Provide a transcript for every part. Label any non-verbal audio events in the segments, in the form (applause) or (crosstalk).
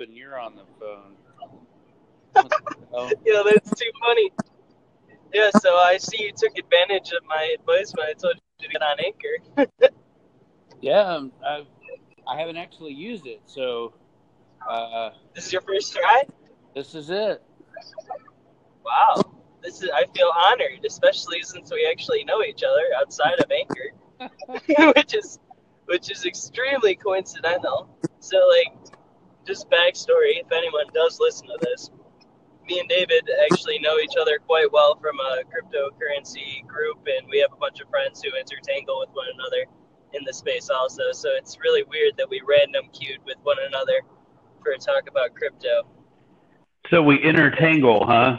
and you're on the phone. Oh. (laughs) yeah, that's too funny. Yeah, so I see you took advantage of my advice when I told you to get on Anchor. (laughs) yeah, um, I, I haven't actually used it, so. Uh, this is your first try. This is it. Wow, this is. I feel honored, especially since we actually know each other outside of Anchor, (laughs) which is, which is extremely coincidental. So, like, just backstory. If anyone does listen to this, me and David actually know each other quite well from a cryptocurrency group, and we have a bunch of friends who intertangle with one another in the space also. So it's really weird that we random queued with one another for a talk about crypto. So we intertangle, huh?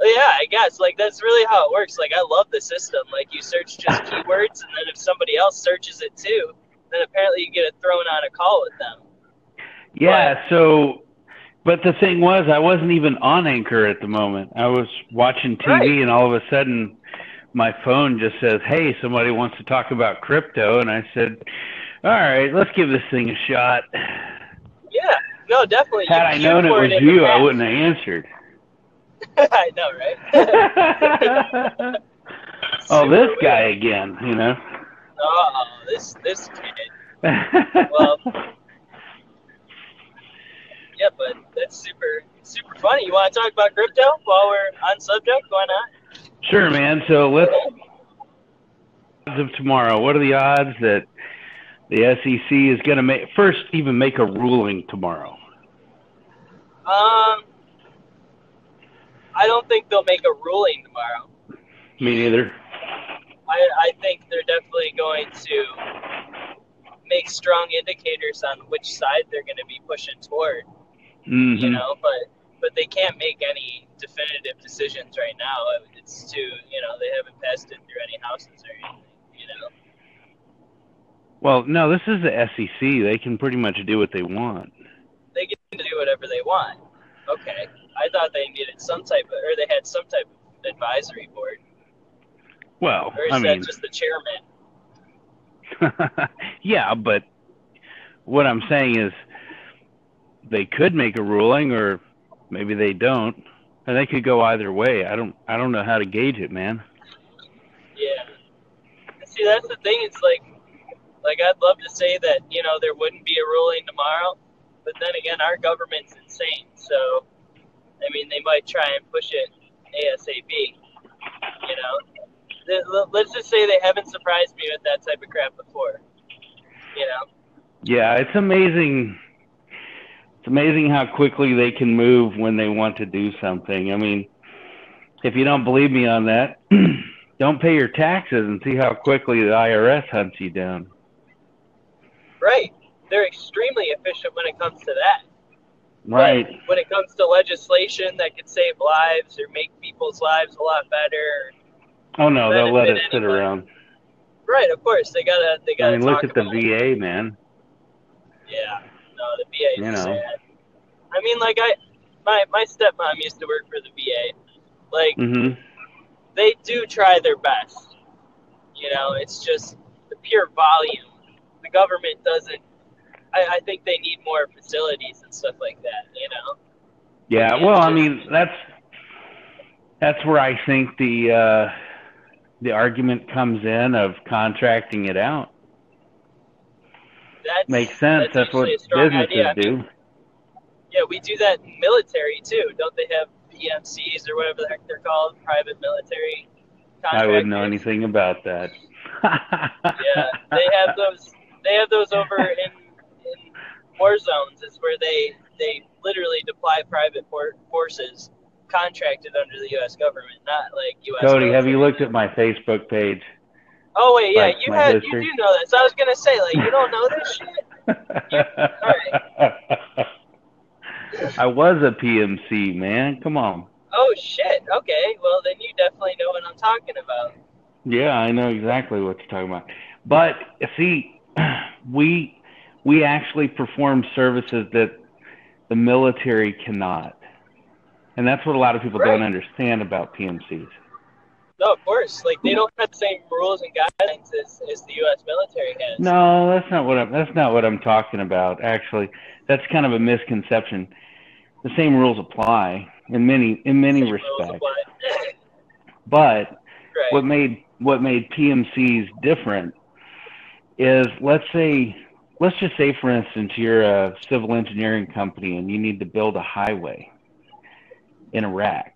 Oh, yeah, I guess. Like that's really how it works. Like I love the system. Like you search just (laughs) keywords, and then if somebody else searches it too, then apparently you get it thrown on a call with them. Yeah. But, so but the thing was, I wasn't even on Anchor at the moment. I was watching TV, right. and all of a sudden, my phone just says, "Hey, somebody wants to talk about crypto," and I said, "All right, let's give this thing a shot." Yeah, no, definitely. Had I known it was it you, I wouldn't have answered. (laughs) I know, right? (laughs) (laughs) oh, this weird. guy again, you know. Oh, this this kid. well yeah, but that's super super funny. You want to talk about crypto while we're on subject? Why not? Sure, man. So let's odds of tomorrow. What are the odds that the SEC is going to make first even make a ruling tomorrow? Um, I don't think they'll make a ruling tomorrow. Me neither. I I think they're definitely going to make strong indicators on which side they're going to be pushing toward. Mm-hmm. You know, but but they can't make any definitive decisions right now. It's too, you know, they haven't passed it through any houses or anything. You know. Well, no, this is the SEC. They can pretty much do what they want. They can do whatever they want. Okay, I thought they needed some type of, or they had some type of advisory board. Well, or is I that mean, just the chairman? (laughs) yeah, but what I'm saying is they could make a ruling or maybe they don't. And they could go either way. I don't I don't know how to gauge it, man. Yeah. See, that's the thing. It's like like I'd love to say that, you know, there wouldn't be a ruling tomorrow, but then again, our government's insane. So I mean, they might try and push it ASAP. You know, let's just say they haven't surprised me with that type of crap before. You know. Yeah, it's amazing it's amazing how quickly they can move when they want to do something. I mean, if you don't believe me on that, (clears throat) don't pay your taxes and see how quickly the IRS hunts you down. Right. They're extremely efficient when it comes to that. Right. But when it comes to legislation that could save lives or make people's lives a lot better. Oh no, they'll let it sit around. Right, of course. They gotta they gotta I mean look at the VA, man. Yeah no, the VA you know. sad. I mean, like I, my my stepmom used to work for the VA. Like mm-hmm. they do try their best. You know, it's just the pure volume. The government doesn't. I, I think they need more facilities and stuff like that. You know. Yeah, well, I mean that's that's where I think the uh, the argument comes in of contracting it out that's, makes sense. That's, that's what businesses idea. do. Yeah, we do that in military too. Don't they have PMCs or whatever the heck they're called, private military? I wouldn't know anything about that. (laughs) yeah, they have those. They have those over in, in war zones. It's where they they literally deploy private for, forces contracted under the U.S. government, not like U.S. Cody, have you looked at my Facebook page? Oh wait, yeah, you had history. you do know this. I was gonna say like you don't know this shit. (laughs) You, all right. I was a PMC man. Come on. Oh shit. Okay. Well, then you definitely know what I'm talking about. Yeah, I know exactly what you're talking about. But see, (clears throat) we we actually perform services that the military cannot, and that's what a lot of people right. don't understand about PMCs. No, of course. Like they don't have the same rules and guidelines as, as the U.S. military has. No, that's not what I'm. That's not what I'm talking about. Actually, that's kind of a misconception. The same rules apply in many in many Same respects, (laughs) but right. what made what made PMCs different is let's say let's just say for instance you're a civil engineering company and you need to build a highway in Iraq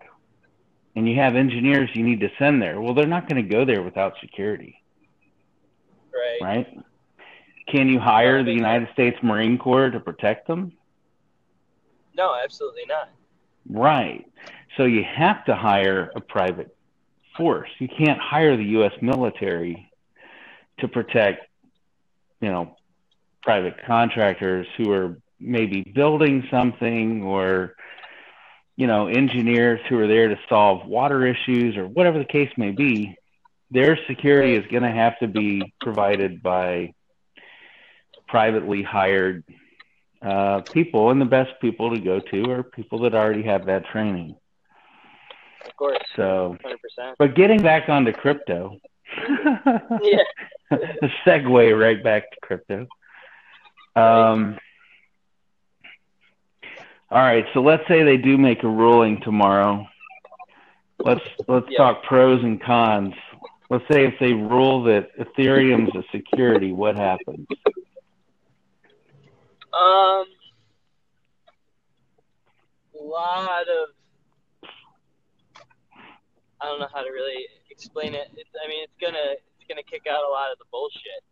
and you have engineers you need to send there. Well, they're not going to go there without security, right. right? Can you hire the United States Marine Corps to protect them? No, absolutely not. Right. So you have to hire a private force. You can't hire the U.S. military to protect, you know, private contractors who are maybe building something or, you know, engineers who are there to solve water issues or whatever the case may be. Their security is going to have to be provided by privately hired uh, people, and the best people to go to are people that already have that training. Of course. So, Hundred percent. but getting back onto crypto, (laughs) Yeah. a (laughs) segue right back to crypto. Um, all right, so let's say they do make a ruling tomorrow. Let's let's Yeah. talk pros and cons. Let's say if they rule that Ethereum's a security, what happens? Um, lot of I don't know how to really explain it. It's, I mean, it's gonna it's gonna kick out a lot of the bullshit.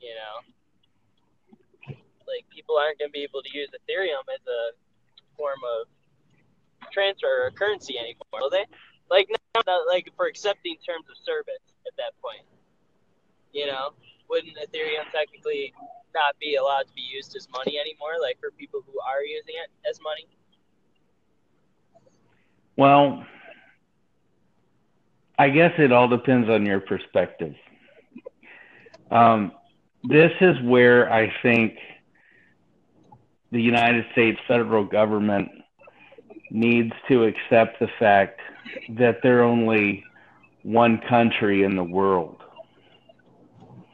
You know, like people aren't gonna be able to use Ethereum as a form of transfer or currency anymore, will they? Like not like for accepting terms of service at that point. You know, wouldn't Ethereum technically not be allowed to be used as money anymore, like for people who are using it as money? Well, I guess it all depends on your perspective. Um, this is where I think the United States federal government needs to accept the fact that they're only one country in the world.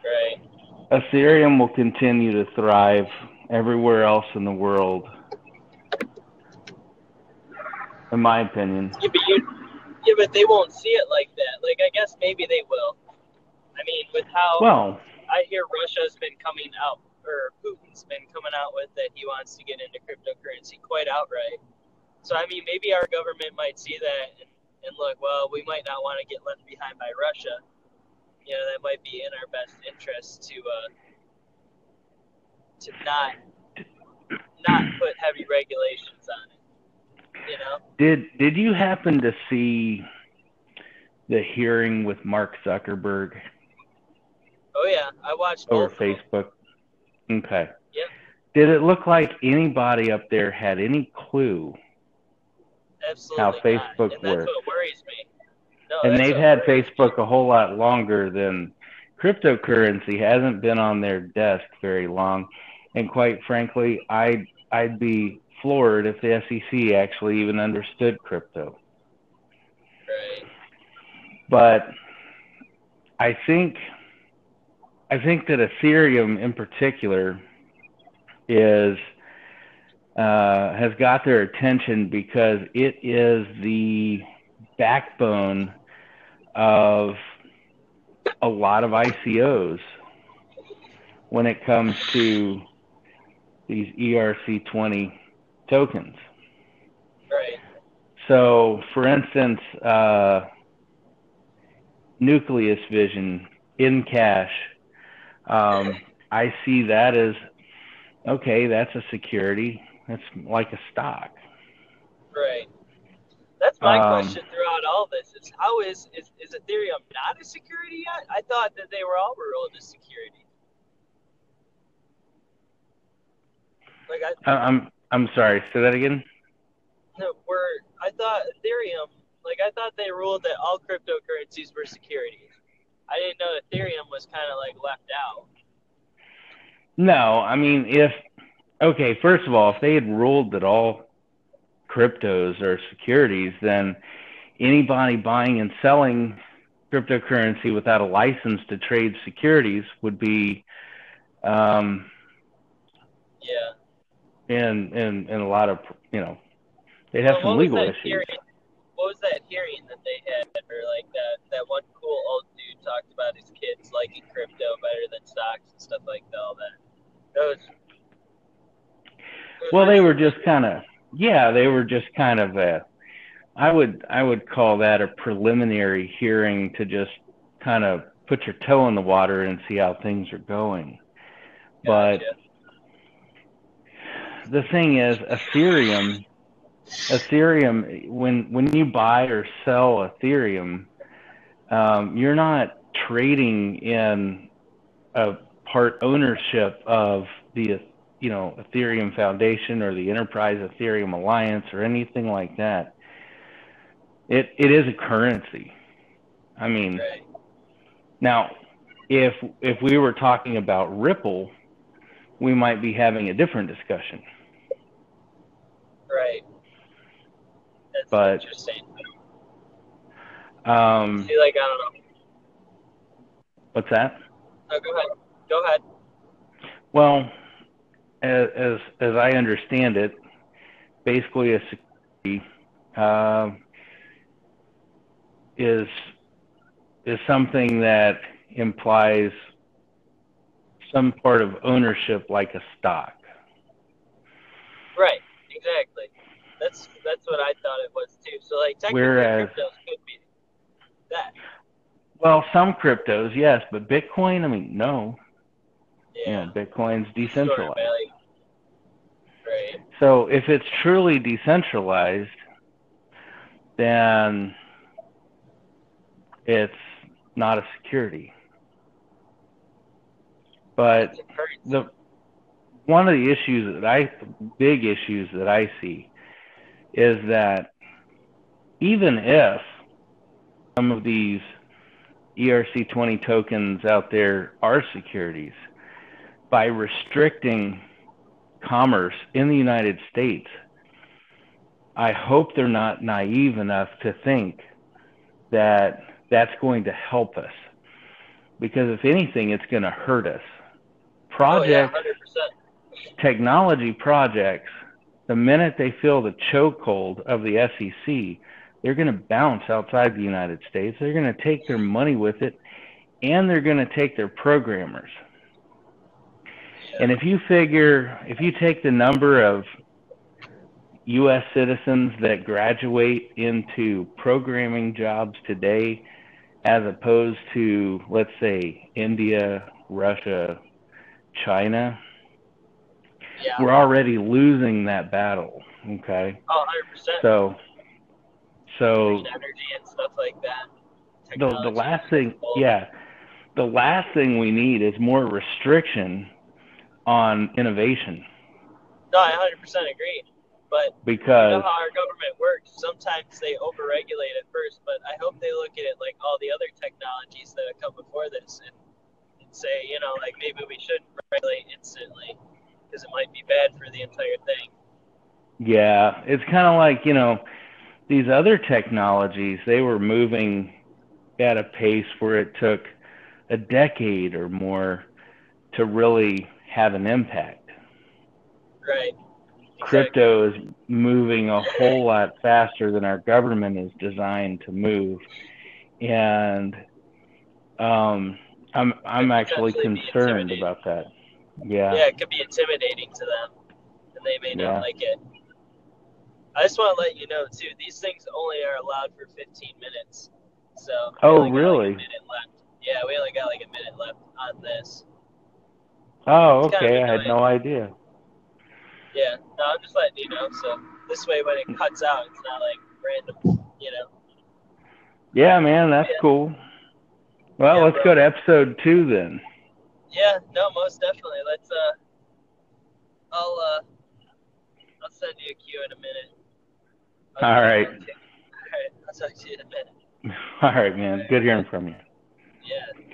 Right. Ethereum will continue to thrive everywhere else in the world, in my opinion. Yeah, but you, yeah, but they won't see it like that. Like I guess maybe they will. I mean, with how Well, I hear Russia's been coming out, or Putin's been coming out with that he wants to get into cryptocurrency quite outright. So I mean, maybe our government might see that and, and look, well, we might not want to get left behind by Russia. You know, that might be in our best interest to uh, to not not put heavy regulations on it. You know. did did you happen to see the hearing with Mark Zuckerberg Oh yeah, I watched over. Facebook? Okay. Yep. Did it look like anybody up there had any clue? Absolutely how not. Facebook that's works. worries me. No, and they've had me. Facebook a whole lot longer than cryptocurrency hasn't been on their desk very long. And quite frankly, I'd I'd be floored if the SEC actually even understood crypto. Right. But I think I think that Ethereum in particular is uh, has got their attention because it is the backbone of a lot of ICOs when it comes to these ERC20 tokens. Right. So, for instance, uh, Nucleus Vision nCash, um, I see that as okay. That's a security. That's like a stock. Right. That's my Um, question throughout all this: is how is, is is Ethereum not a security yet? I thought that they were all ruled as security. Like I, I, I'm I'm sorry. Say that again. no, were I thought Ethereum, like I thought they ruled that all cryptocurrencies were securities. I didn't know Ethereum was kind of like left out. No, I mean if okay. First of all, if they had ruled that all cryptos are securities, then anybody buying and selling cryptocurrency without a license to trade securities would be um, Yeah. in, in in a lot of you know they'd have Well, some legal issues. Hearing, what was that hearing that they had, or like that that one cool old dude talked about his kids liking crypto better than stocks and stuff like that, all that. That was. it was Well, they were just kind of yeah, they were just kind of a I would I would call that a preliminary hearing to just kind of put your toe in the water and see how things are going. But Gotcha. the thing is Ethereum Ethereum when when you buy or sell Ethereum um, you're not trading in a part ownership of the you know Ethereum Foundation or the Enterprise Ethereum Alliance or anything like that. It it is a currency. I mean, Right. now if if we were talking about Ripple, we might be having a different discussion. Right. That's But- interesting. Um, See, like I don't know. what's that? No, go ahead. Go ahead. Well, as as, as I understand it, basically a security uh, is is something that implies some part of ownership, like a stock. Right. Exactly. That's that's what I thought it was too. So like technically Whereas- cryptos could be that. Well, some cryptos, yes, but Bitcoin, I mean, no. You Yeah. know, Bitcoin's decentralized. Right. So if it's truly decentralized, then it's not a security. But It's a currency. the one of the issues that I big issues that I see is that even if some of these ERC20 tokens out there are securities, by restricting commerce in the United States, I hope they're not naive enough to think that that's going to help us. Because if anything, it's going to hurt us. Oh yeah, Projects, technology projects, the minute they feel the chokehold of the SEC, they're going to bounce outside the United States. They're going to take their money with it, and they're going to take their programmers. And if you figure, if you take the number of U.S. citizens that graduate into programming jobs today, as opposed to, let's say, India, Russia, China, Yeah. we're already losing that battle. Okay, Oh, 100 percent. so so energy and stuff like that. the the last thing, yeah, the last thing we need is more restriction on innovation No, I 100 percent agree. But you because know how our government works. Sometimes they overregulate at first, but I hope they look at it like all the other technologies that have come before this and, and say, you know, like maybe we shouldn't regulate instantly because it might be bad for the entire thing. Yeah, it's kind of like, you know, these other technologies, they were moving at a pace where it took a decade or more to really have an impact. Right. Exactly. Crypto is moving a whole lot faster than our government is designed to move. And um I'm I'm actually concerned about that. Yeah. Yeah, it could be intimidating to them, and they may not Yeah. like it. I just want to let you know too. These things only are allowed for 15 minutes. So. Oh, like, really? left. Yeah, we only got like a minute left on this. Oh, okay. I had no idea. Yeah, no, I'm just letting you know. So this way, when it cuts out, it's not like random. You know. Yeah, man, that's Yeah. cool. Well, Yeah, let's bro. go to episode two then. Yeah. No, most definitely. Let's. Uh. I'll. Uh. I'll send you a cue in a minute. All right. All right. I'll talk to you in a minute. (laughs) All right, man. Good hearing from you. Yeah.